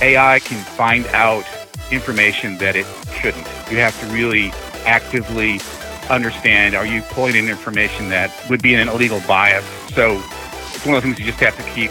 AI can find out information that it shouldn't. You have to really actively understand are you pulling in information that would be an illegal bias? So it's one of the things you just have to keep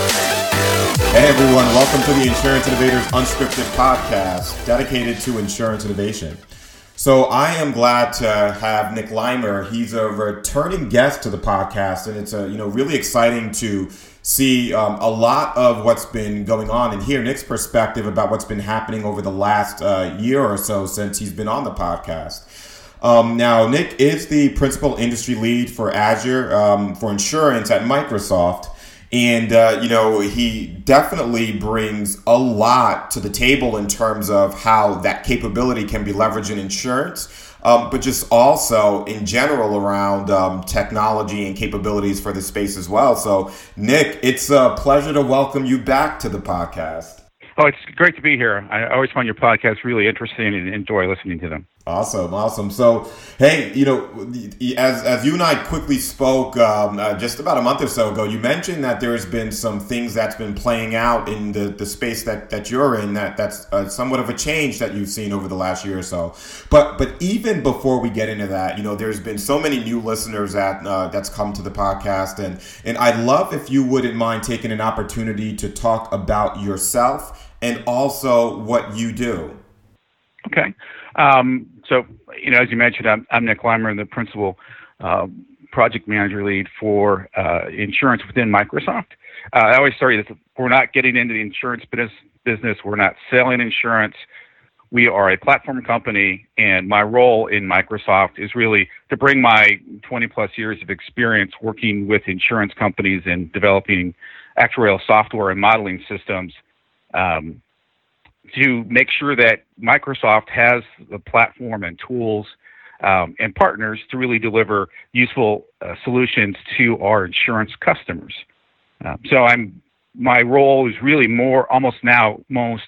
Hey everyone, welcome to the Insurance Innovators Unscripted podcast dedicated to insurance innovation. So I am glad to have Nick Leimer. He's a returning guest to the podcast, and it's a you know really exciting to see um, a lot of what's been going on and hear Nick's perspective about what's been happening over the last uh, year or so since he's been on the podcast. Um, now, Nick is the principal industry lead for Azure um, for insurance at Microsoft. And, uh, you know, he definitely brings a lot to the table in terms of how that capability can be leveraged in insurance, um, but just also in general around um, technology and capabilities for the space as well. So, Nick, it's a pleasure to welcome you back to the podcast. Oh, it's great to be here. I always find your podcast really interesting and enjoy listening to them. Awesome, awesome. So, hey, you know, as as you and I quickly spoke um, uh, just about a month or so ago, you mentioned that there's been some things that's been playing out in the, the space that, that you're in. That that's uh, somewhat of a change that you've seen over the last year or so. But but even before we get into that, you know, there's been so many new listeners that uh, that's come to the podcast, and and I'd love if you wouldn't mind taking an opportunity to talk about yourself and also what you do. Okay. Um, so, you know, as you mentioned, I'm, I'm Nick Leimer, I'm the principal uh, project manager lead for uh, insurance within Microsoft. Uh, I always start that we're not getting into the insurance business. Business, we're not selling insurance. We are a platform company, and my role in Microsoft is really to bring my 20 plus years of experience working with insurance companies and developing actuarial software and modeling systems um, to make sure that Microsoft has the platform and tools um, and partners to really deliver useful uh, solutions to our insurance customers. Uh, so I'm my role is really more almost now most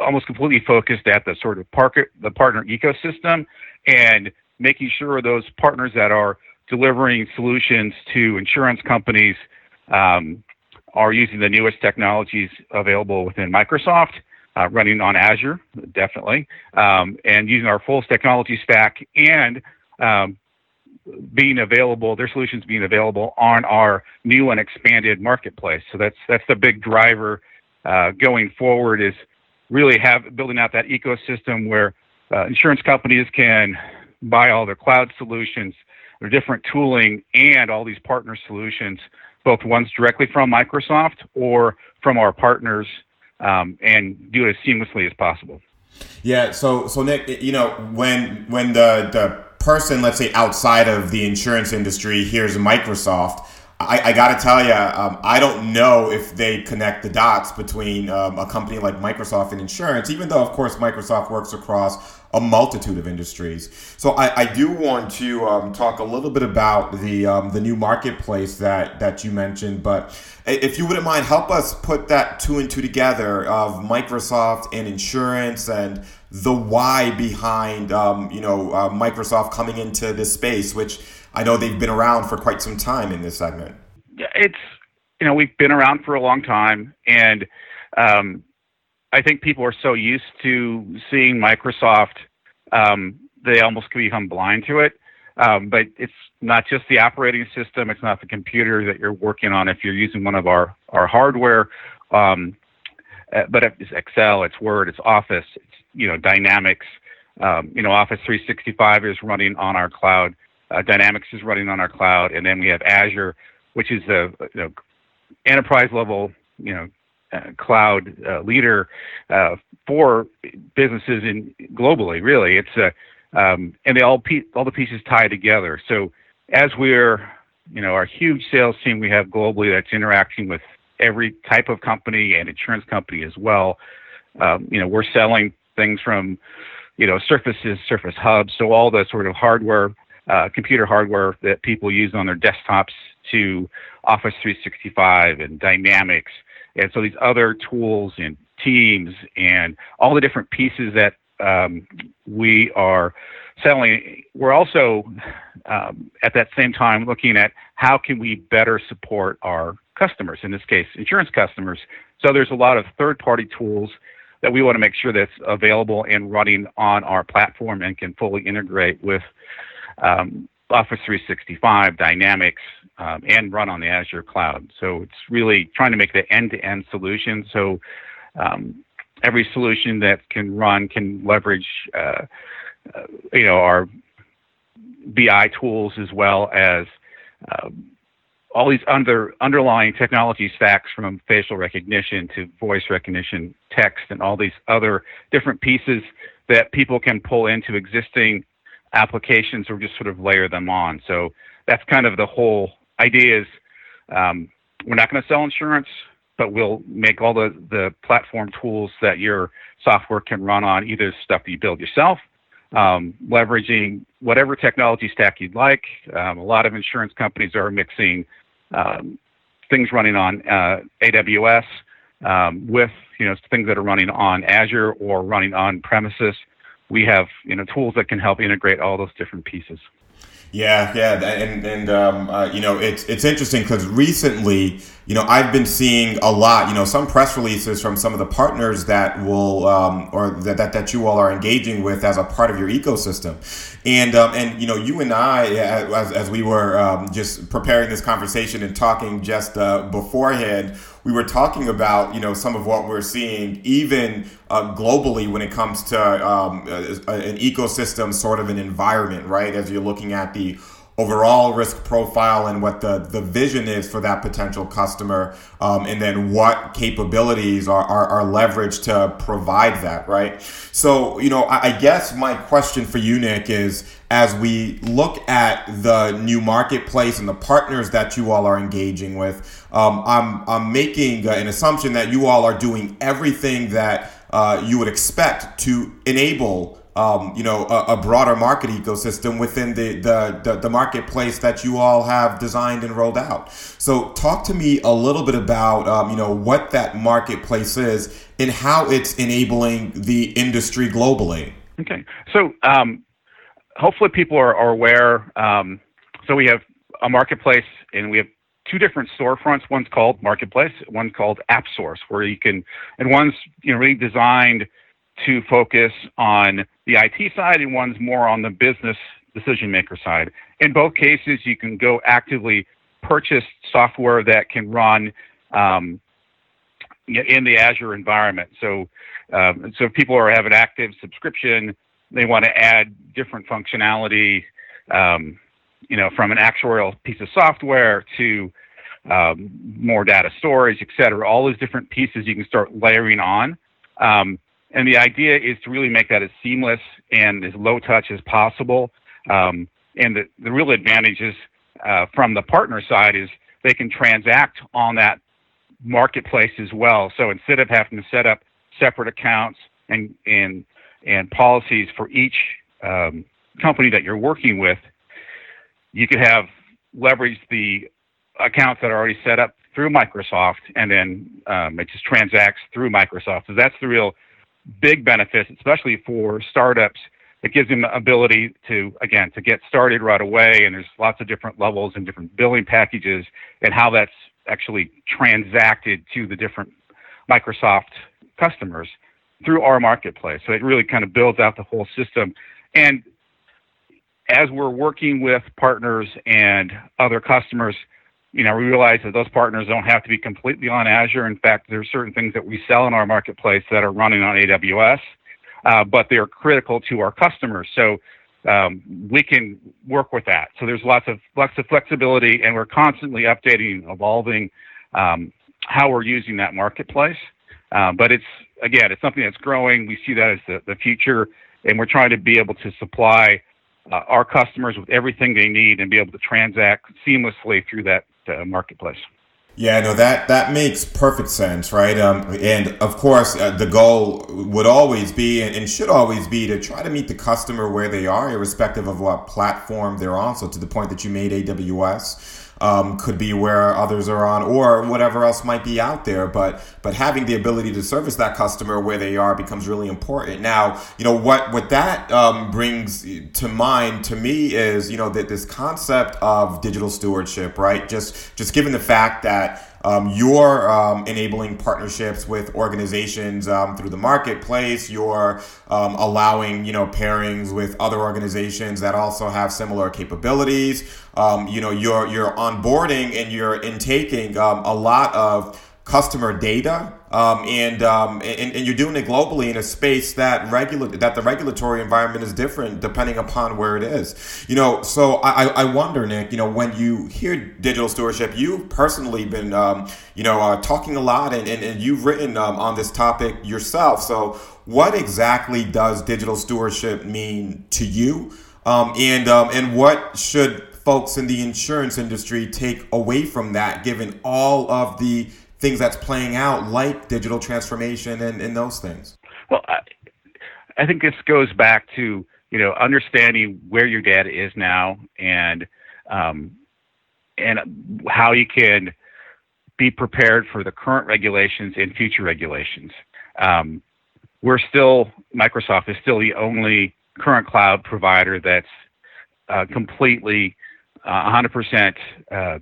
almost completely focused at the sort of park, the partner ecosystem and making sure those partners that are delivering solutions to insurance companies um, are using the newest technologies available within Microsoft uh, running on Azure, definitely, um, and using our full technology stack and um, being available, their solutions being available on our new and expanded marketplace. So that's that's the big driver uh, going forward is really have building out that ecosystem where uh, insurance companies can buy all their cloud solutions, their different tooling, and all these partner solutions, both ones directly from Microsoft or from our partners um, and do it as seamlessly as possible. Yeah. So, so Nick, you know, when when the the person, let's say outside of the insurance industry, hears Microsoft, I, I got to tell you, um, I don't know if they connect the dots between um, a company like Microsoft and insurance, even though, of course, Microsoft works across a multitude of industries. So I, I do want to um, talk a little bit about the um, the new marketplace that that you mentioned, but if you wouldn't mind, help us put that two and two together of Microsoft and insurance and the why behind um, you know uh, Microsoft coming into this space, which I know they've been around for quite some time in this segment. It's you know we've been around for a long time, and um, I think people are so used to seeing Microsoft, um, they almost become blind to it. Um, but it's not just the operating system; it's not the computer that you're working on. If you're using one of our our hardware, um, uh, but it's Excel, it's Word, it's Office, it's you know Dynamics. Um, you know, Office 365 is running on our cloud. Uh, Dynamics is running on our cloud, and then we have Azure, which is a you know, enterprise level you know uh, cloud uh, leader uh, for businesses in globally. Really, it's a um, and they all pe- all the pieces tie together. So as we're you know our huge sales team we have globally that's interacting with every type of company and insurance company as well. Um, you know we're selling things from, you know, surfaces, surface hubs, so all the sort of hardware, uh, computer hardware that people use on their desktops to Office 365 and Dynamics, and so these other tools and Teams and all the different pieces that um, we are selling. We're also um, at that same time looking at how can we better support our customers, in this case, insurance customers. So there's a lot of third-party tools that we want to make sure that's available and running on our platform and can fully integrate with um, Office 365, Dynamics, um, and run on the Azure cloud. So it's really trying to make the end-to-end solution. So um, every solution that can run can leverage, uh, uh, you know, our BI tools as well as um, all these under, underlying technology stacks from facial recognition to voice recognition, text, and all these other different pieces that people can pull into existing applications or just sort of layer them on. So that's kind of the whole idea is um, we're not going to sell insurance, but we'll make all the, the platform tools that your software can run on, either stuff you build yourself, um, leveraging whatever technology stack you'd like. Um, a lot of insurance companies are mixing um, things running on uh, AWS um, with you know things that are running on Azure or running on premises. We have you know tools that can help integrate all those different pieces. Yeah, yeah, and and um, uh, you know it's it's interesting because recently, you know, I've been seeing a lot, you know, some press releases from some of the partners that will um, or that, that that you all are engaging with as a part of your ecosystem, and um, and you know, you and I, as, as we were um, just preparing this conversation and talking just uh, beforehand, we were talking about you know some of what we're seeing even uh, globally when it comes to um, an ecosystem sort of an environment right? As you're looking at the overall risk profile and what the, the vision is for that potential customer um, and then what capabilities are, are, are, leveraged to provide that right? So you know I, I guess my question for you nick is as we look at the new marketplace and the partners that you all are engaging with um, I'm, I'm making an assumption that you all are doing everything that uh, you would expect to enable um, you know, a, a, broader market ecosystem within the, the, the, the, marketplace that you all have designed and rolled out. So talk to me a little bit about, um, you know, what that marketplace is and how it's enabling the industry globally. Okay. So um, hopefully people are, are aware. Um, so we have a marketplace and we have two different storefronts. One's called Marketplace, one's called App Source, where you can, and one's you know really designed to focus on the IT side, and one's more on the business decision maker side. In both cases, you can go actively purchase software that can run um, in the Azure environment. So, um, so if people are have an active subscription, they want to add different functionality. Um, you know, from an actuarial piece of software to um, more data storage, et cetera, all those different pieces you can start layering on. Um, and the idea is to really make that as seamless and as low touch as possible. Um, and the, the real advantages uh, from the partner side is they can transact on that marketplace as well. So instead of having to set up separate accounts and and and policies for each um, company that you're working with, you could have leverage the accounts that are already set up through Microsoft, and then um, it just transacts through Microsoft. So that's the real big benefits, especially for startups. It gives them the ability to, again, to get started right away. And there's lots of different levels and different billing packages, and how that's actually transacted to the different Microsoft customers through our marketplace. So it really kind of builds out the whole system. And as we're working with partners and other customers, you know, we realize that those partners don't have to be completely on Azure. In fact, there are certain things that we sell in our marketplace that are running on AWS, uh, but they are critical to our customers. So um, we can work with that. So there's lots of lots of flexibility, and we're constantly updating, evolving um, how we're using that marketplace. Uh, but it's again, it's something that's growing. We see that as the, the future, and we're trying to be able to supply uh, our customers with everything they need and be able to transact seamlessly through that uh, marketplace. Yeah, no, that that makes perfect sense, right? Um, and of course, uh, the goal would always be and, and, should always be to try to meet the customer where they are, irrespective of what platform they're on. So, to the point that you made, AWS um, could be where others are on or whatever else might be out there. But but having the ability to service that customer where they are becomes really important. Now you know what what that um, brings to mind to me is you know that this concept of digital stewardship right? Just just given the fact that um, you're um, enabling partnerships with organizations um, through the marketplace. You're um, allowing, you know, pairings with other organizations that also have similar capabilities. Um, you know, you're you're onboarding and you're intaking um, a lot of customer data, um, and, um, and and you're doing it globally in a space that regula- that the regulatory environment is different depending upon where it is. You know, so I, I wonder, Nick. You know, when you hear digital stewardship, you've personally been um, you know uh, talking a lot, and, and, and you've written um, on this topic yourself. So, what exactly does digital stewardship mean to you? Um, and um, and what should folks in the insurance industry take away from that, given all of the things that's playing out, like digital transformation and, and those things? Well, I, I think this goes back to you know understanding where your data is now and um, and how you can be prepared for the current regulations and future regulations. Um, we're still Microsoft is still the only current cloud provider that's uh, completely uh, 100% uh,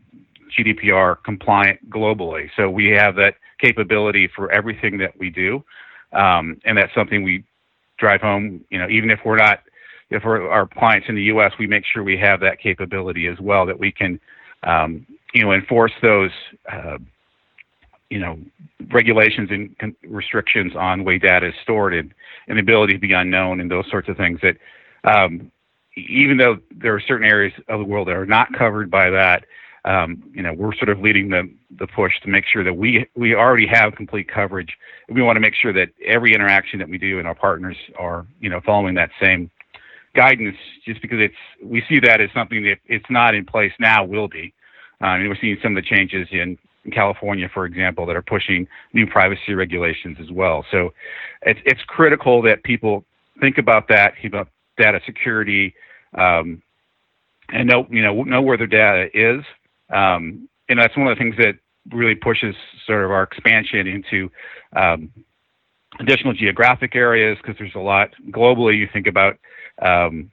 GDPR compliant globally. So we have that capability for everything that we do, um, and that's something we drive home. You know, even if we're not, if we're, our clients in the U.S., we make sure we have that capability as well, that we can, um, you know, enforce those. Uh, you know, regulations and restrictions on way data is stored and, and the ability to be unknown and those sorts of things that um, even though there are certain areas of the world that are not covered by that, um, you know, we're sort of leading the, the push to make sure that we, we already have complete coverage. We want to make sure that every interaction that we do and our partners are, you know, following that same guidance just because it's, we see that as something that it's not in place now will be. Uh, and we're seeing some of the changes in, in California, for example, that are pushing new privacy regulations as well. So it's, it's critical that people think about that, about data security, um, and know, you know, know where their data is um, and that's one of the things that really pushes sort of our expansion into um, additional geographic areas because there's a lot globally. You think about um,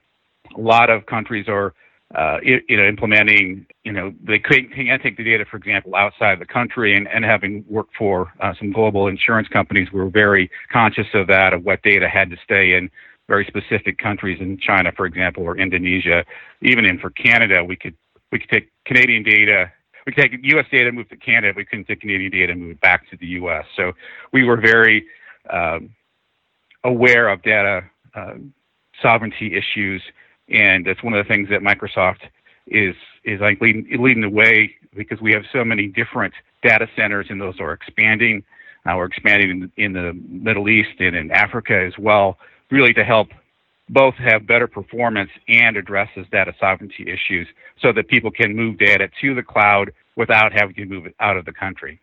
a lot of countries are uh, you know implementing you know they can't, can't take the data for example outside the country and, and having worked for uh, some global insurance companies we were very conscious of that of what data had to stay in very specific countries in China for example or Indonesia even in for Canada we could we could take Canadian data, we could take U.S. data, move to Canada. We couldn't take Canadian data and move it back to the U.S. So we were very um, aware of data uh, sovereignty issues, and that's one of the things that Microsoft is is like leading, leading the way because we have so many different data centers, and those are expanding. Uh, we're expanding in, in the Middle East and in Africa as well, really to help both have better performance and addresses data sovereignty issues so that people can move data to the cloud without having to move it out of the country.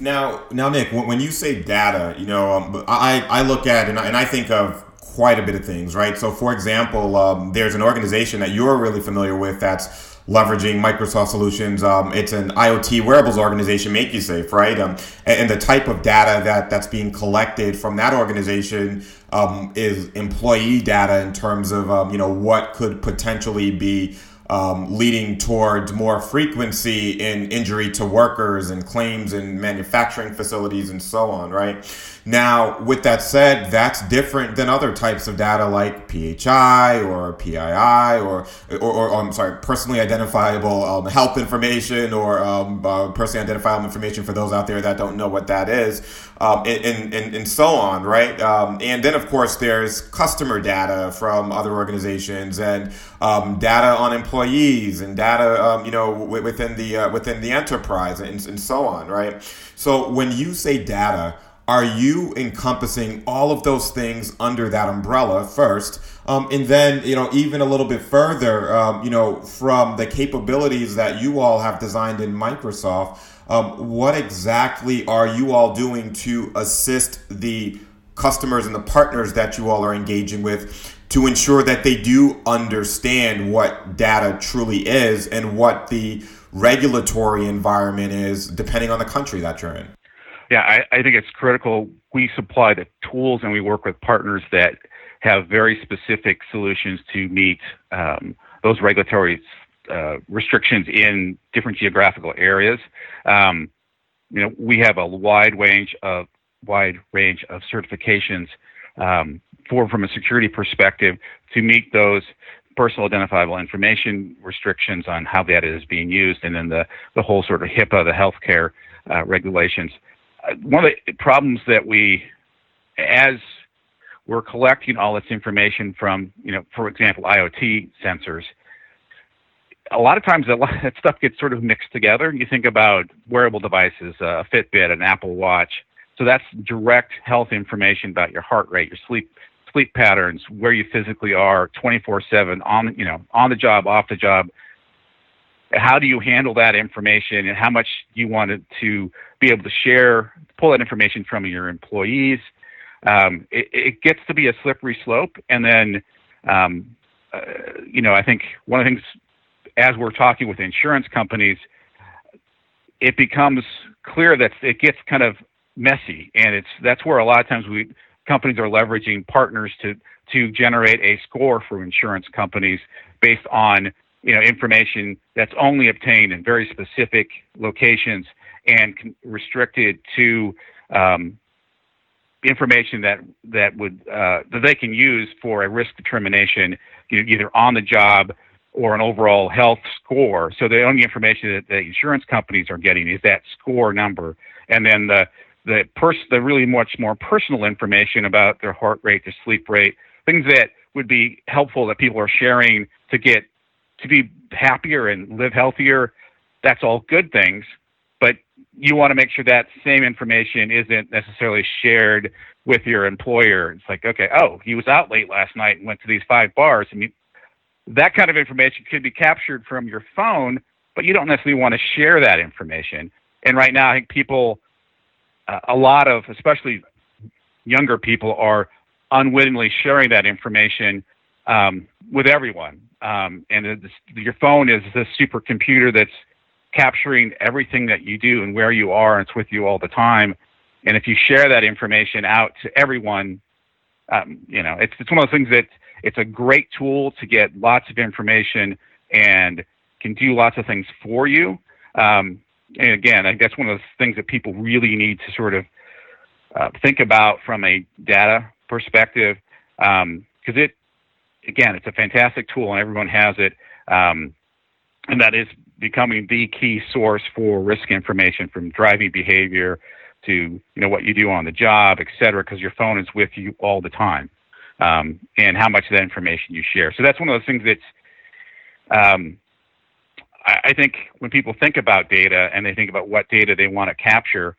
Now, now, Nick, when you say data, you know, um, I, I look at and I, and I think of quite a bit of things, right? So, for example, um, there's an organization that you're really familiar with that's leveraging Microsoft solutions. Um, it's an IoT wearables organization, MakeYouSafe, right? Um, and, and, the type of data that that's being collected from that organization um, is employee data in terms of um, you know what could potentially be um, leading towards more frequency in injury to workers and claims in manufacturing facilities and so on, right? Now, with that said, that's different than other types of data like PHI or PII or, or, or I'm sorry, personally identifiable um, health information or um, uh, personally identifiable information for those out there that don't know what that is, um, and, and, and so on, right? Um, and then, of course, there's customer data from other organizations and um, data on employees and data, um, you know, within the uh, within the enterprise and, and so on, right? So when you say data, are you encompassing all of those things under that umbrella first um, and then you know even a little bit further um, you know from the capabilities that you all have designed in microsoft Um, what exactly are you all doing to assist the customers and the partners that you all are engaging with to ensure that they do understand what data truly is and what the regulatory environment is, depending on the country that you're in? Yeah, I, I think it's critical. We supply the tools and we work with partners that have very specific solutions to meet um, those regulatory uh, restrictions in different geographical areas. Um, you know, we have a wide range of wide range of certifications um, for from a security perspective to meet those personal identifiable information restrictions on how that is being used, and then the the whole sort of HIPAA, the healthcare uh, regulations. Uh, one of the problems that we, as we're collecting all this information from, you know, for example, IoT sensors. A lot of times, a lot that stuff gets sort of mixed together. You think about wearable devices, a Fitbit, an Apple Watch. So that's direct health information about your heart rate, your sleep sleep patterns, where you physically are, 24/7 on you know on the job, off the job. How do you handle that information, and how much you wanted to be able to share, pull that information from your employees? um, it, it, gets to be a slippery slope. And then, um, uh, you know, I think one of the things as we're talking with insurance companies, it becomes clear that it gets kind of messy, and it's that's where a lot of times we companies are leveraging partners to to generate a score for insurance companies based on you know information that's only obtained in very specific locations and restricted to um, information that that would uh, that they can use for a risk determination, you know, either on the job or an overall health score. So the only information that the insurance companies are getting is that score number, and then the the pers- the really much more personal information about their heart rate, their sleep rate, things that would be helpful that people are sharing to get to be happier and live healthier. That's all good things but you want to make sure that same information isn't necessarily shared with your employer. It's like, okay, oh, he was out late last night and went to these five bars. I mean, that kind of information could be captured from your phone, but you don't necessarily want to share that information. And right now, I think people, a lot of, especially younger people, are unwittingly sharing that information um, with everyone. Um, and your phone is the supercomputer that's capturing everything that you do and where you are, and it's with you all the time. And if you share that information out to everyone, um, you know, it's it's one of those things that it's a great tool to get lots of information and can do lots of things for you. Um, and again, I think that's one of the things that people really need to sort of uh, think about from a data perspective, because um, it, again, it's a fantastic tool and everyone has it, um, and that is becoming the key source for risk information from driving behavior to you know what you do on the job, et cetera, because your phone is with you all the time, um, and how much of that information you share. So that's one of those things that's um, I, think when people think about data and they think about what data they want to capture,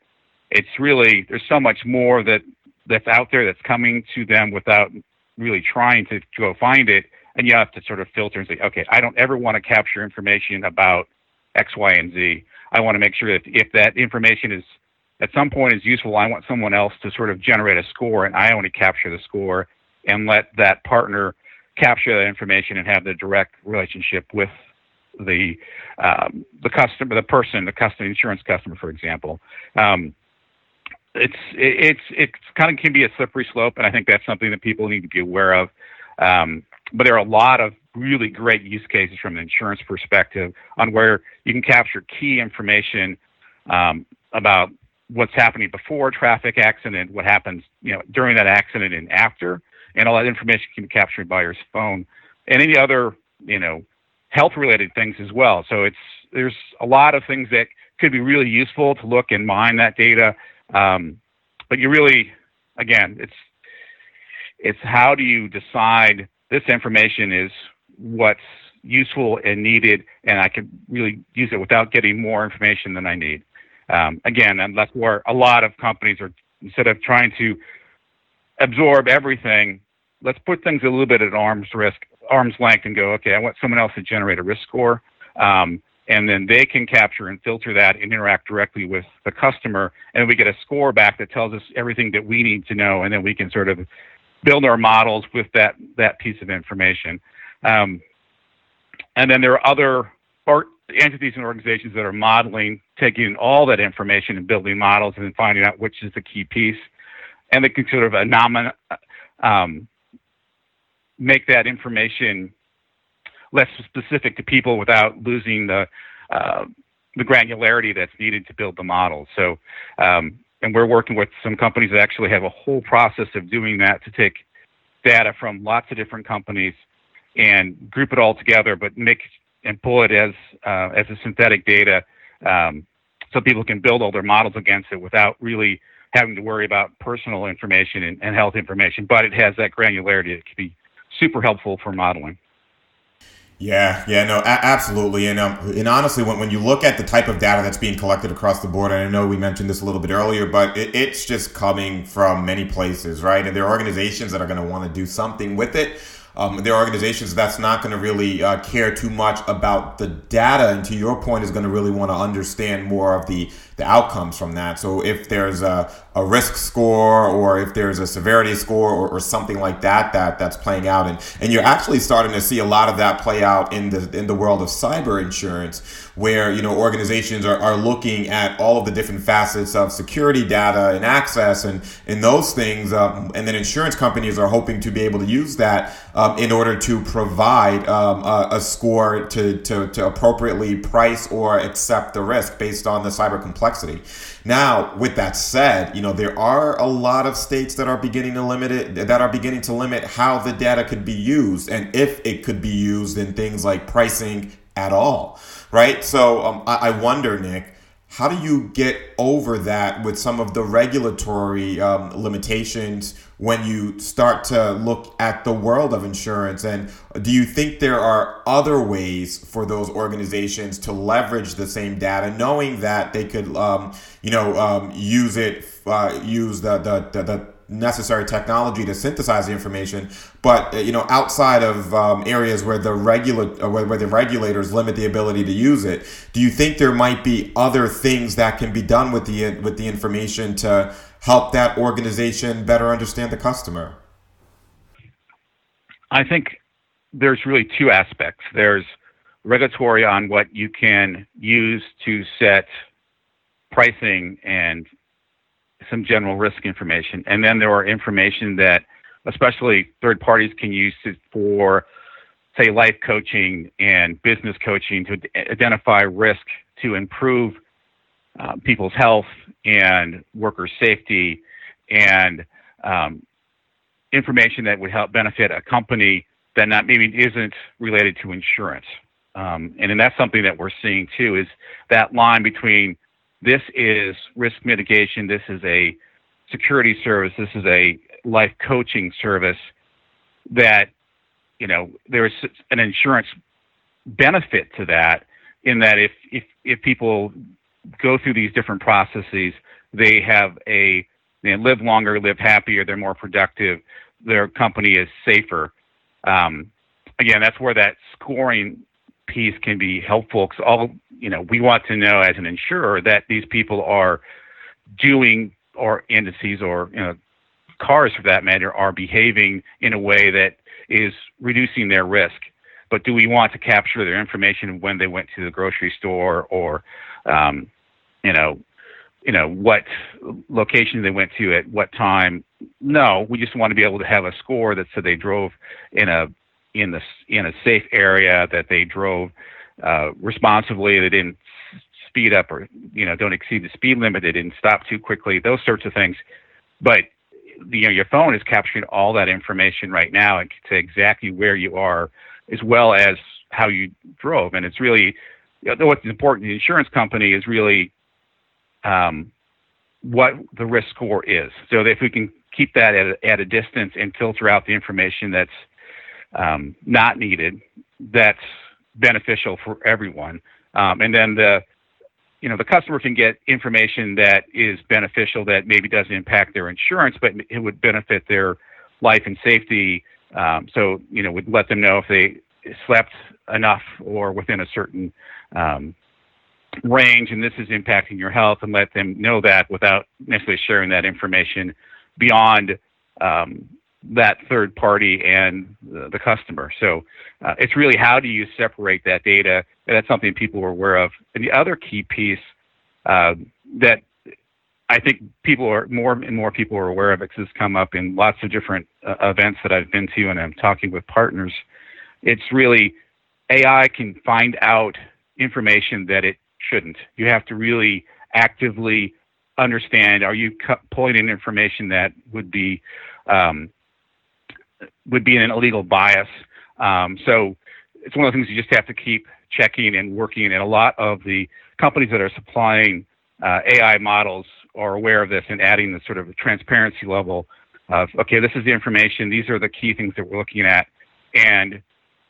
it's really there's so much more that that's out there that's coming to them without really trying to go find it and you have to sort of filter and say, okay, I don't ever want to capture information about X, Y, and Z. I want to make sure that if that information is at some point is useful, I want someone else to sort of generate a score, and I only capture the score and let that partner capture that information and have the direct relationship with the um, the customer, the person, the customer insurance customer, for example. Um, it's it's it's kind of can be a slippery slope, and I think that's something that people need to be aware of. Um, but there are a lot of really great use cases from an insurance perspective on where you can capture key information um, about what's happening before a traffic accident, what happens you know during that accident and after, and all that information can be captured by your phone and any other you know health related things as well. So it's there's a lot of things that could be really useful to look and mine that data, um, but you really again it's it's how do you decide this information is what's useful and needed, and I can really use it without getting more information than I need. Um, again, and that's where a lot of companies are instead of trying to absorb everything, let's put things a little bit at arm's risk, arm's length, and go, okay, I want someone else to generate a risk score. Um, and then they can capture and filter that and interact directly with the customer, and we get a score back that tells us everything that we need to know, and then we can sort of build our models with that that piece of information. Um, and then there are other or entities and organizations that are modeling, taking all that information and building models, and finding out which is the key piece, and they can sort of anomin- um, make that information less specific to people without losing the uh, the granularity that's needed to build the models. So, um, and we're working with some companies that actually have a whole process of doing that to take data from lots of different companies and group it all together, but make and pull it as uh, as a synthetic data, um, so people can build all their models against it without really having to worry about personal information and, and health information. But it has that granularity that can be super helpful for modeling. Yeah, yeah, no, a- absolutely, and um, and honestly, when, when you look at the type of data that's being collected across the board, and I know we mentioned this a little bit earlier, but it, it's just coming from many places, right? And there are organizations that are going to want to do something with it. Um, there are organizations that's not going to really uh, care too much about the data, and to your point, is going to really want to understand more of the the outcomes from that. So if there's a, a risk score or if there's a severity score or, or, something like that that that's playing out, and and you're actually starting to see a lot of that play out in the in the world of cyber insurance, where you know organizations are, are looking at all of the different facets of security data and access and and those things, um, and then insurance companies are hoping to be able to use that um, in order to provide um, a, a, score to, to to appropriately price or accept the risk based on the cyber complexity. Now, with that said, you know there are a lot of states that are beginning to limit it, that are beginning to limit how the data could be used and if it could be used in things like pricing at all, right? So um, I, I wonder, Nick, how do you get over that with some of the regulatory um, limitations when you start to look at the world of insurance? And do you think there are other ways for those organizations to leverage the same data, knowing that they could, um, you know, um, use it, uh, use the, the, the, the necessary technology to synthesize the information. But uh, you know, outside of um, areas where the regular uh, where, where the regulators limit the ability to use it, do you think there might be other things that can be done with the with the information to help that organization better understand the customer? I think there's really two aspects. There's regulatory on what you can use to set pricing and some general risk information. And then there are information that especially third parties can use for, say, life coaching and business coaching to identify risk to improve uh, people's health and worker safety and um, information that would help benefit a company that not maybe isn't related to insurance. Um, and, and that's something that we're seeing too is that line between this is risk mitigation. This is a security service. This is a life coaching service that, you know, there's an insurance benefit to that in that if, if, if people go through these different processes, they have a, they live longer, live happier, they're more productive, their company is safer. Um, again, that's where that scoring piece can be helpful because all you know we want to know as an insurer that these people are doing or indices or you know cars for that matter are behaving in a way that is reducing their risk. But do we want to capture their information when they went to the grocery store or um, you know you know what location they went to at what time? No we just want to be able to have a score that said they drove in a in the in a safe area, that they drove uh, responsibly, they didn't speed up or you know don't exceed the speed limit, they didn't stop too quickly, those sorts of things. But you know your phone is capturing all that information right now and to exactly where you are, as well as how you drove, and it's really you know, what's important. To the insurance company is really um, what the risk score is. So if we can keep that at a, at a distance and filter out the information that's um, not needed, that's beneficial for everyone. Um, and then the you know the customer can get information that is beneficial that maybe doesn't impact their insurance, but it would benefit their life and safety. Um, so you know would let them know if they slept enough or within a certain um, range, and this is impacting your health, and let them know that without necessarily sharing that information beyond um, that third party and the, customer. So uh, it's really how do you separate that data? And that's something people are aware of. And the other key piece uh, that I think people are more and more people are aware of it because it's come up in lots of different uh, events that I've been to and I'm talking with partners. It's really AI can find out information that it shouldn't. You have to really actively understand are you pulling in information that would be um, would be an illegal bias. Um, so it's one of the things you just have to keep checking and working. And a lot of the companies that are supplying uh, AI models are aware of this and adding the sort of transparency level of okay, this is the information. These are the key things that we're looking at, and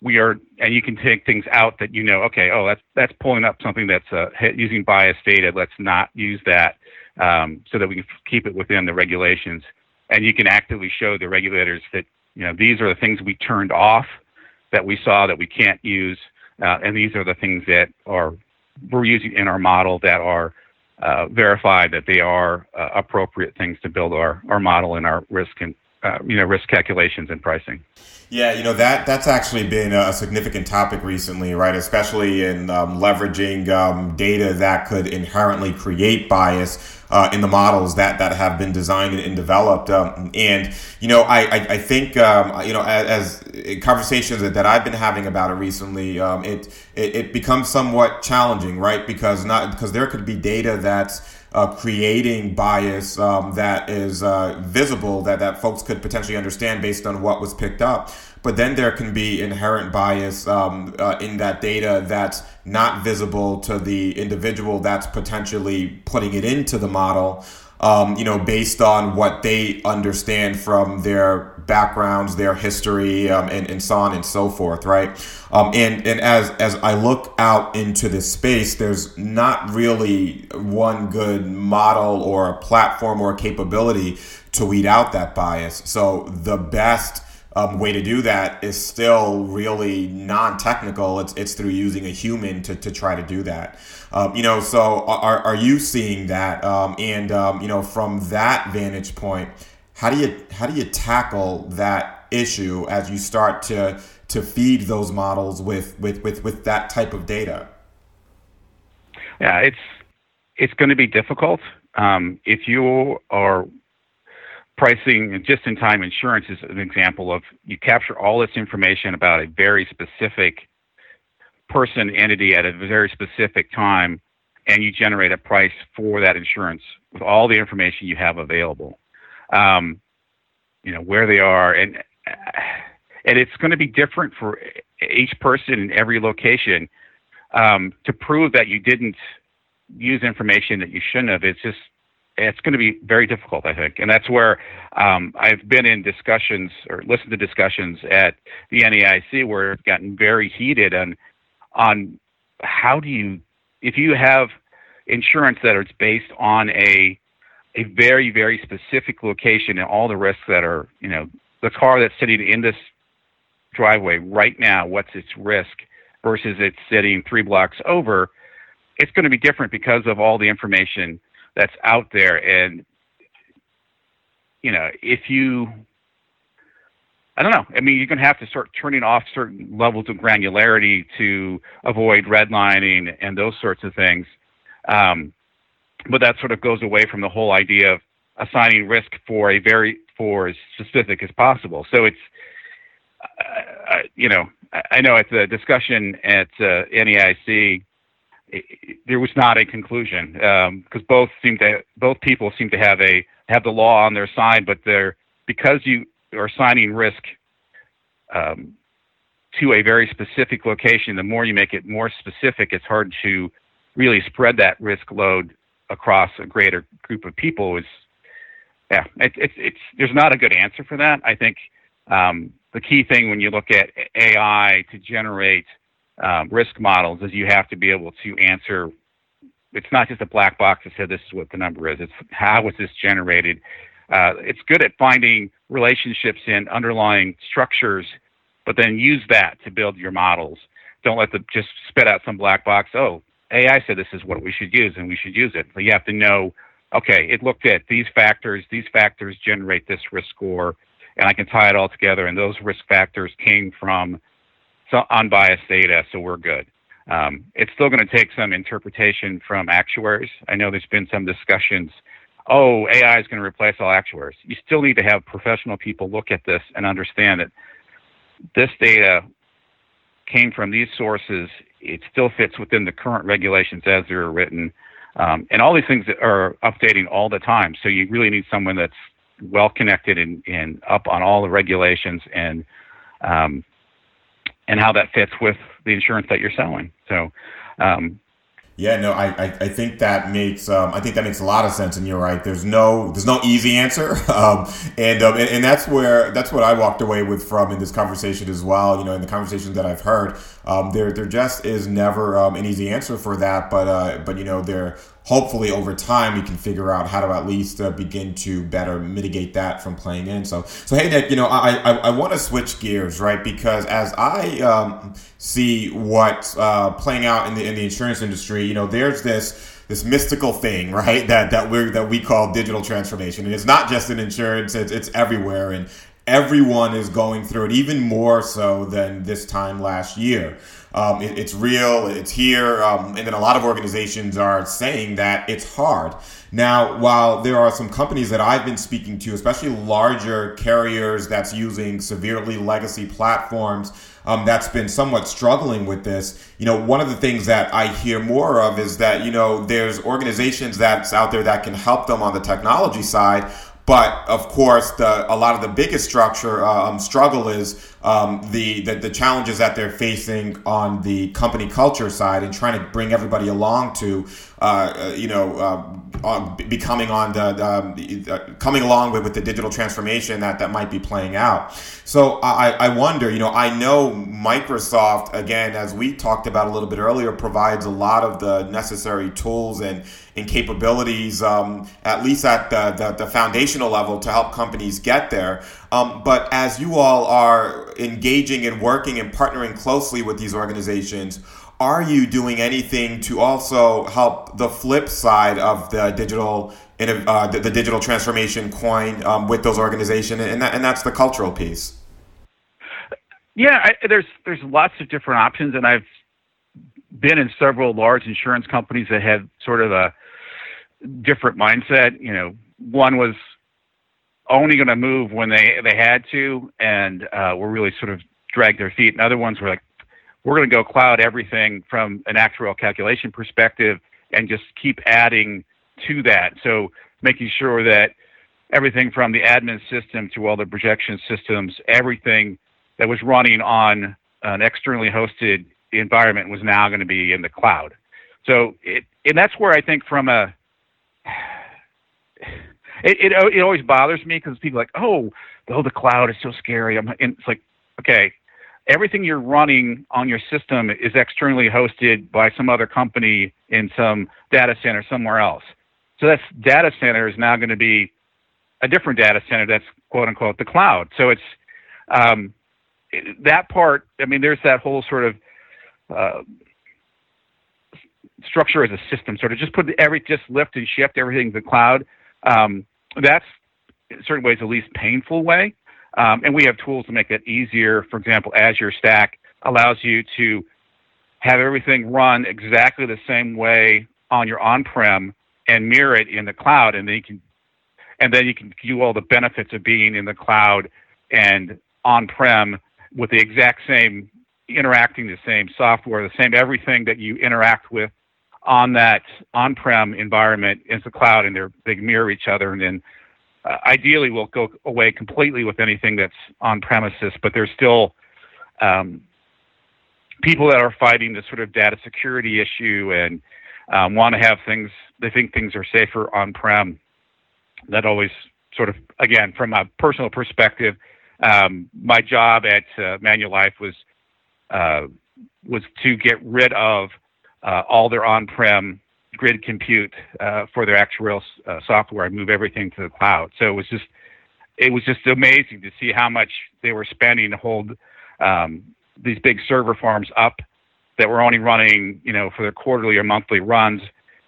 we are and you can take things out that you know okay oh that's that's pulling up something that's uh, using biased data let's not use that um, so that we can keep it within the regulations and you can actively show the regulators that you know these are the things we turned off that we saw that we can't use uh, and these are the things that are we're using in our model that are uh, verified that they are uh, appropriate things to build our, our model and our risk and uh, you know risk calculations and pricing. Yeah, you know that that's actually been a significant topic recently, right? Especially in um, leveraging um, data that could inherently create bias uh, in the models that that have been designed and, developed. Um, and you know, I I, I think um, you know as, as, conversations that, that I've been having about it recently, um, it, it it becomes somewhat challenging, right? Because not because there could be data that's uh, creating bias um, that is uh, visible that, that folks could potentially understand based on what was picked up. But then there can be inherent bias um, uh, in that data that's not visible to the individual that's potentially putting it into the model um, you know, based on what they understand from their backgrounds, their history, um, and, and so on and so forth, right? Um, and and as as I look out into this space, there's not really one good model or a platform or a capability to weed out that bias. So the best um, way to do that is still really non-technical. It's it's through using a human to, to try to do that. Um, you know, so are, are you seeing that? Um, and um, you know, from that vantage point, how do you how do you tackle that issue as you start to to feed those models with with with, with that type of data? Yeah, it's it's going to be difficult um, if you are pricing just-in-time insurance is an example of you capture all this information about a very specific person entity at a very specific time and you generate a price for that insurance with all the information you have available. Um, you know where they are and and it's going to be different for each person in every location. Um, to prove that you didn't use information that you shouldn't have it's just it's going to be very difficult, I think. And that's where um, I've been in discussions or listened to discussions at the NAIC where it's gotten very heated on on how do you if you have insurance that is based on a a very very specific location and all the risks that are you know the car that's sitting in this driveway right now what's its risk versus it's sitting three blocks over it's going to be different because of all the information that's out there and you know if you I don't know. I mean, you're going to have to start turning off certain levels of granularity to avoid redlining and those sorts of things. Um, but that sort of goes away from the whole idea of assigning risk for a very for as specific as possible. So it's, uh, you know, I know at the discussion at uh, There was not a conclusion because um, both seem to both people seem to have a have the law on their side, but they're because you are assigning risk um, to a very specific location. The more you make it more specific, it's hard to really spread that risk load across a greater group of people. Is yeah, it's it's there's not a good answer for that. I think um, the key thing when you look at AI to generate um, risk models is you have to be able to answer. It's not just a black box that said this is what the number is. It's how was this generated. Uh, it's good at finding relationships in underlying structures, but then use that to build your models. don't let them just spit out some black box. Oh, AI said this is what we should use, and we should use it. But you have to know. Okay, it looked at these factors. These factors generate this risk score, and I can tie it all together. And those risk factors came from unbiased data, so we're good. Um, it's still going to take some interpretation from actuaries. I know there's been some discussions. Oh, AI is going to replace all actuaries. You still need to have professional people look at this and understand that this data came from these sources. It still fits within the current regulations as they're written. Um, and all these things are updating all the time. So you really need someone that's well connected and, and up on all the regulations and um, and how that fits with the insurance that you're selling. So, um, yeah, no, I, I, I, think that makes um, I think that makes a lot of sense, and you're right. There's no there's no easy answer, um, and, um, and, and that's where that's what I walked away with from in this conversation as well. You know, in the conversations that I've heard, um, there there just is never um, an easy answer for that. But uh, but you know, there hopefully over time we can figure out how to at least uh, begin to better mitigate that from playing in. So, so hey Nick, you know, I I, I want to switch gears, right? Because as I um, see what's uh, playing out in the in the insurance industry, you know, there's this this mystical thing, right? That that we that we call digital transformation, and it's not just in insurance; it's it's everywhere, and everyone is going through it, even more so than this time last year. Um, it, it's real, it's here, um, and then a lot of organizations are saying that it's hard. Now, while there are some companies that I've been speaking to, especially larger carriers that's using severely legacy platforms, um, that's been somewhat struggling with this. You know, one of the things that I hear more of is that, you know, there's organizations that's out there that can help them on the technology side, but of course, the, a lot of the biggest structure um, struggle is um, the, the, the challenges that they're facing on the company culture side and trying to bring everybody along to uh, uh you know uh, becoming on the, the uh, coming along with, with the digital transformation that that might be playing out. So I, I wonder, you know, I know Microsoft again, as we talked about a little bit earlier, provides a lot of the necessary tools and and capabilities, um, at least at the, the, the, foundational level, to help companies get there. Um, but as you all are engaging and working and partnering closely with these organizations, are you doing anything to also help the flip side of the digital uh, the, the, digital transformation coin um, with those organizations, and that, and that's the cultural piece. Yeah, I, there's there's lots of different options, and I've been in several large insurance companies that had sort of a different mindset. You know, one was only going to move when they they had to, and uh, were really sort of dragged their feet. And other ones were like, we're going to go cloud everything from an actuarial calculation perspective and just keep adding to that. So making sure that everything from the admin system to all the projection systems, everything that was running on an externally hosted environment was now going to be in the cloud. So it, and that's where I think from a it, it, it always bothers me because people are like, oh, oh, the cloud is so scary. I'm, and it's like, okay, everything you're running on your system is externally hosted by some other company in some data center somewhere else. So that data center is now going to be a different data center that's quote unquote the cloud. So it's um, that part. I mean, there's that whole sort of uh, structure as a system, sort of just put every just lift and shift everything to the cloud. Um, that's in certain ways the least painful way. Um, and we have tools to make that easier. For example, Azure Stack allows you to have everything run exactly the same way on your on-prem and mirror it in the cloud, and then you can and then you can do all the benefits of being in the cloud and on-prem with the exact same interacting the same software, the same everything that you interact with on that on-prem environment the cloud, and they're they mirror each other, and then uh, ideally we'll go away completely with anything that's on premises, but there's still um, people that are fighting the sort of data security issue and um, want to have things, they think things are safer on prem. That always sort of, again, from a personal perspective, um, my job at uh, Manulife was uh, was to get rid of all their on-prem grid compute uh, for their actuarial uh, software and move everything to the cloud. So it was just it was just amazing to see how much they were spending to hold um, these big server farms up that were only running, you know, for their quarterly or monthly runs,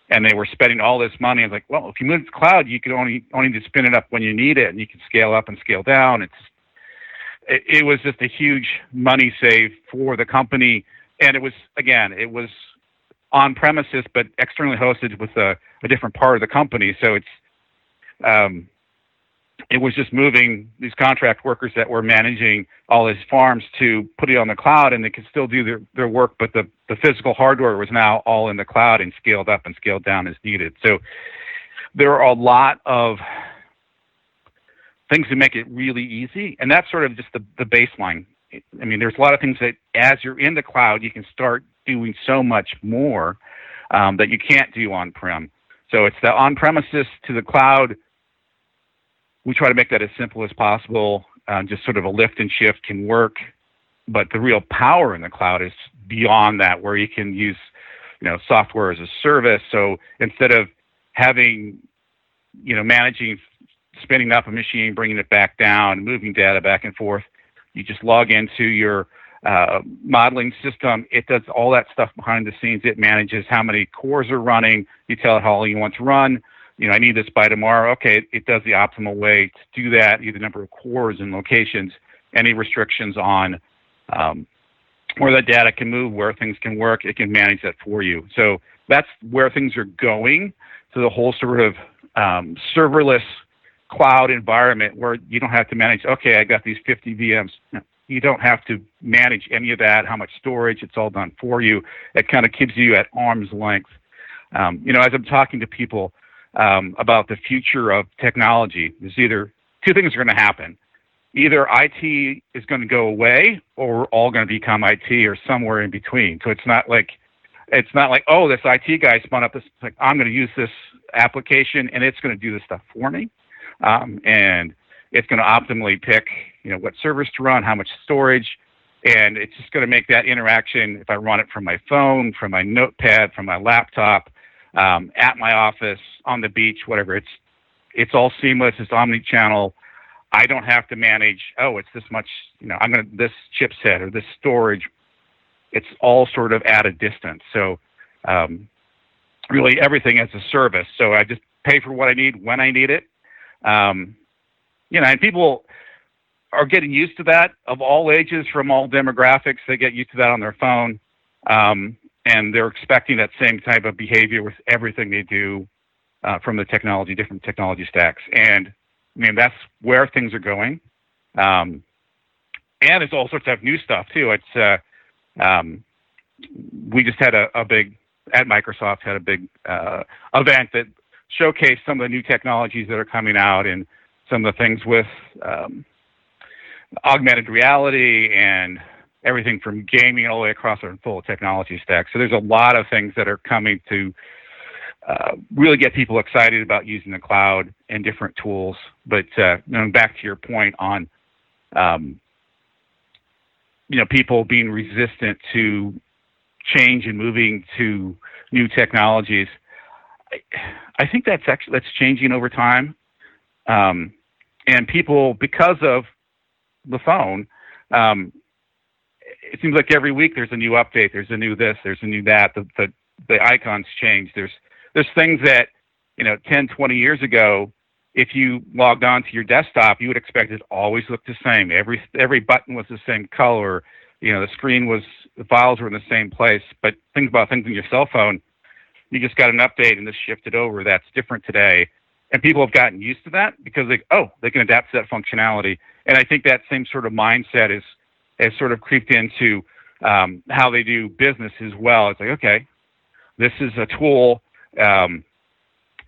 and they were spending all this money. I was like, well, if you move to the cloud, you can only only just spin it up when you need it, and you can scale up and scale down. It's it, it was just a huge money save for the company, and it was again, it was on premises but externally hosted with a, a different part of the company. So it's um, it was just moving these contract workers that were managing all these farms to put it on the cloud and they could still do their, their work, but the, the physical hardware was now all in the cloud and scaled up and scaled down as needed. So there are a lot of things to make it really easy. And that's sort of just the, the baseline. I mean, there's a lot of things that as you're in the cloud, you can start doing so much more um, that you can't do on prem. So it's the on premises to the cloud we try to make that as simple as possible. Uh, just sort of a lift and shift can work, but the real power in the cloud is beyond that, where you can use, you know, software as a service. So instead of having, you know, managing spinning up a machine, bringing it back down, moving data back and forth, you just log into your uh, modeling system. It does all that stuff behind the scenes. It manages how many cores are running. You tell it how long you want to run you know, I need this by tomorrow. Okay, it, does the optimal way to do that, either number of cores and locations, any restrictions on um, where that data can move, where things can work, it can manage that for you. So that's where things are going to the whole sort of um, serverless cloud environment where you don't have to manage, okay, I got these 50 VMs. You don't have to manage any of that, how much storage, it's all done for you. It kind of keeps you at arm's length. Um, you know, as I'm talking to people, um, about the future of technology. There's either two things are going to happen. Either IT is going to go away, or we're all going to become IT, or somewhere in between. So it's not like it's not like oh, this IT guy spun up this. like I'm going to use this application, and it's going to do this stuff for me, um, and it's going to optimally pick you know what servers to run, how much storage, and it's just going to make that interaction. If I run it from my phone, from my notepad, from my laptop, um, at my office, on the beach, whatever. It's it's all seamless. It's omni-channel. I don't have to manage. Oh, it's this much. You know, I'm gonna this chipset or this storage. It's all sort of at a distance. So, um, really, everything as a service. So I just pay for what I need when I need it. Um, you know, and people are getting used to that of all ages, from all demographics. They get used to that on their phone. Um, and they're expecting that same type of behavior with everything they do uh, from the technology, different technology stacks. And I mean, that's where things are going. Um, and it's all sorts of new stuff too. It's uh, um, we just had a, a, big at Microsoft had a big uh, event that showcased some of the new technologies that are coming out and some of the things with um, augmented reality and everything from gaming all the way across our full technology stack. So there's a lot of things that are coming to uh, really get people excited about using the cloud and different tools. But uh, back to your point on, um, you know, people being resistant to change and moving to new technologies. I, I think that's actually that's changing over time, um, and people because of the phone. Um, it seems like every week there's a new update, there's a new this, there's a new that. The the, the icons change. There's there's things that you know 10, 20 years ago, if you logged on to your desktop, you would expect it to always look the same. Every every button was the same color. You know, the screen was the files were in the same place. But think about things on your cell phone. You just got an update and this shifted over. That's different today. And people have gotten used to that because they oh they can adapt to that functionality. And I think that same sort of mindset is has sort of creeped into um, how they do business as well. It's like, okay, this is a tool. Um,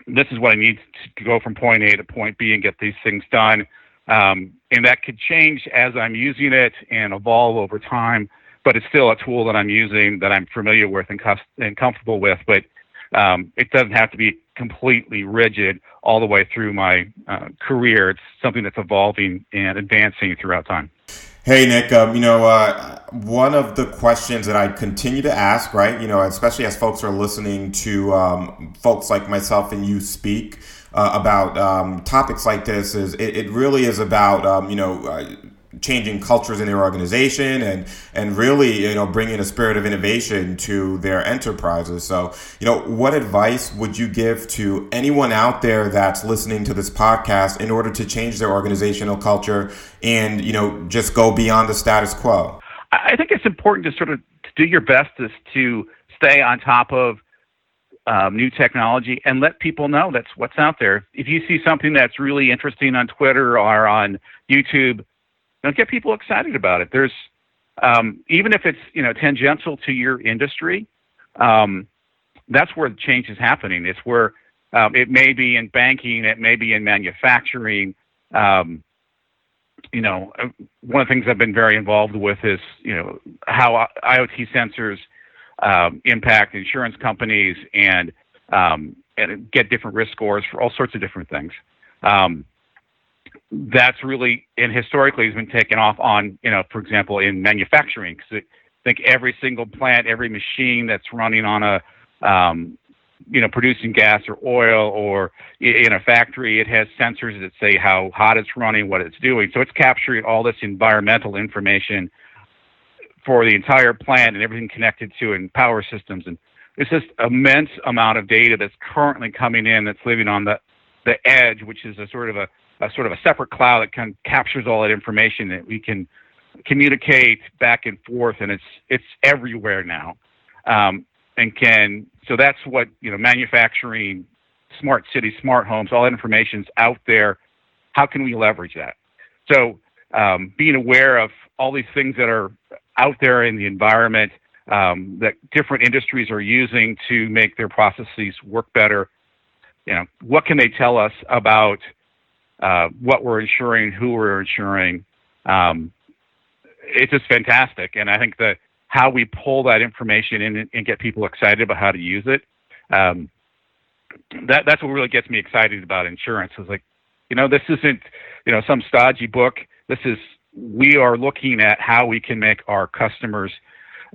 this is what I need to go from point A to point B and get these things done. Um, and that could change as I'm using it and evolve over time, but it's still a tool that I'm using that I'm familiar with and, cus- and comfortable with. But um, it doesn't have to be completely rigid all the way through my uh, career. It's something that's evolving and advancing throughout time. Hey, Nick, um, you know, uh, one of the questions that I continue to ask, right, you know, especially as folks are listening to um, folks like myself and you speak uh, about um, topics like this, is it, it, really is about, um, you know, uh, changing cultures in their organization and and really you know bringing a spirit of innovation to their enterprises so you know what advice would you give to anyone out there that's listening to this podcast in order to change their organizational culture and you know just go beyond the status quo i think it's important to sort of to do your best to, to stay on top of um, new technology and let people know that's what's out there. If you see something that's really interesting on Twitter or on YouTube, don't get people excited about it. There's um, even if it's you know tangential to your industry, um, that's where the change is happening. It's where um, it may be in banking, it may be in manufacturing. Um, you know, uh, one of the things I've been very involved with is you know how IoT sensors um, impact insurance companies and um, and get different risk scores for all sorts of different things. Um, that's really and historically has been taken off on you know for example in manufacturing because I think every single plant, every machine that's running on a um, you know producing gas or oil or in a factory, it has sensors that say how hot it's running, what it's doing. So it's capturing all this environmental information for the entire plant and everything connected to and power systems and it's just immense amount of data that's currently coming in that's living on the the edge which is a sort of a, a sort of a separate cloud that kind of captures all that information that we can communicate back and forth and it's it's everywhere now um, and can so that's what you know manufacturing smart cities smart homes all that information's out there how can we leverage that so um, being aware of all these things that are out there in the environment um, that different industries are using to make their processes work better. You know, what can they tell us about uh, what we're insuring, who we're insuring? Um, it's just fantastic, and I think that how we pull that information in and, get people excited about how to use it. Um, that that's what really gets me excited about insurance. Is like, you know, this isn't you know some stodgy book. This is we are looking at how we can make our customers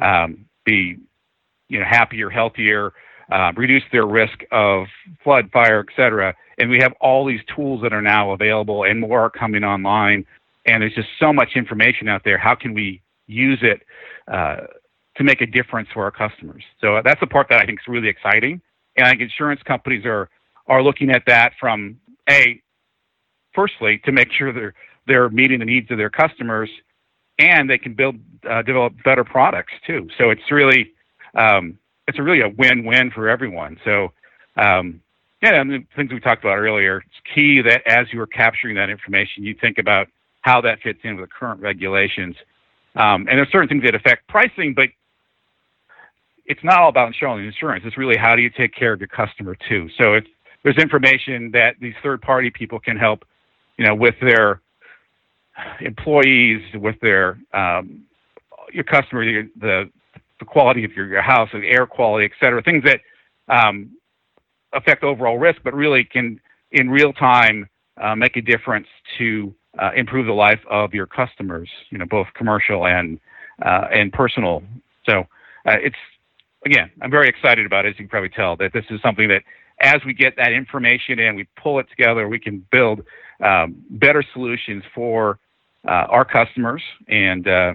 um, be you know happier, healthier, uh, reduce their risk of flood, fire, etc. And we have all these tools that are now available, and more are coming online. And there's just so much information out there. How can we use it uh, to make a difference for our customers? So that's the part that I think is really exciting. And I think insurance companies are are looking at that from a firstly to make sure they're they're meeting the needs of their customers, and they can build uh, develop better products too. So it's really um, it's a really a win-win for everyone. So um, yeah, and the things we talked about earlier, it's key that as you are capturing that information, you think about how that fits in with the current regulations. Um, and there's certain things that affect pricing, but it's not all about insurance. Insurance. It's really how do you take care of your customer too. So it's there's information that these third-party people can help, you know, with their employees, with their um, your customer, the the quality of your, your house, the air quality, et cetera, things that um, affect overall risk, but really can in real time uh, make a difference to uh, improve the life of your customers. You know, both commercial and uh, and personal. So uh, it's again, I'm very excited about it, as you can probably tell, that this is something that as we get that information in, we pull it together, we can build um, better solutions for uh, our customers and uh,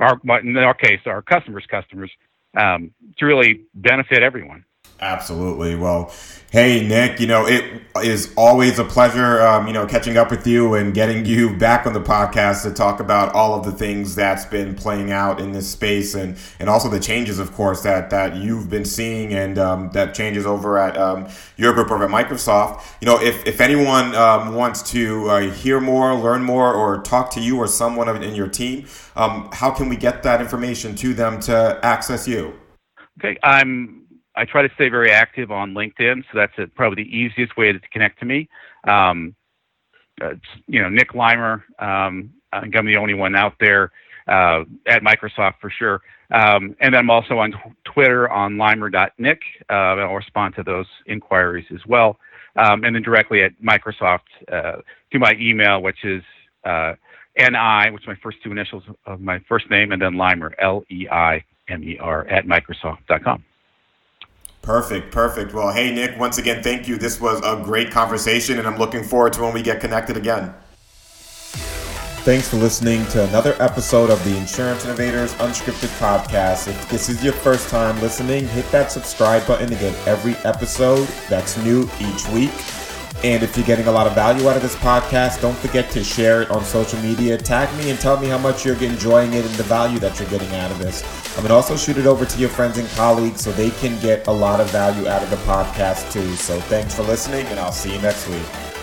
our, in our case, our customers' customers, um, to really benefit everyone. Absolutely. Well, hey, Nick, you know, it is always a pleasure, um, you know, catching up with you and getting you back on the podcast to talk about all of the things that's been playing out in this space and, and also the changes, of course, that, that you've been seeing and um, that changes over at um, your group over at Microsoft. You know, if, if anyone um, wants to uh, hear more, learn more, or talk to you or someone in your team, um, how can we get that information to them to access you? Okay, I'm I try to stay very active on LinkedIn, so that's a, probably the easiest way to connect to me. Um, uh, you know, Nick Leimer. Um, I think I'm the only one out there uh, at Microsoft for sure. Um, and I'm also on Twitter on leimer.nick. Uh, I'll respond to those inquiries as well. Um, and then directly at Microsoft uh, to my email, which is uh, NI, which is my first two initials of my first name, and then Leimer, L E I M E R, at Microsoft.com. Perfect, perfect. Well, hey, Nick, once again, thank you. This was a great conversation, and I'm looking forward to when we get connected again. Thanks for listening to another episode of the Insurance Innovators Unscripted Podcast. If this is your first time listening, hit that subscribe button to get every episode that's new each week. And if you're getting a lot of value out of this podcast, don't forget to share it on social media. Tag me and tell me how much you're enjoying it and the value that you're getting out of this. I mean, also shoot it over to your friends and colleagues so they can get a lot of value out of the podcast too. So thanks for listening, and I'll see you next week.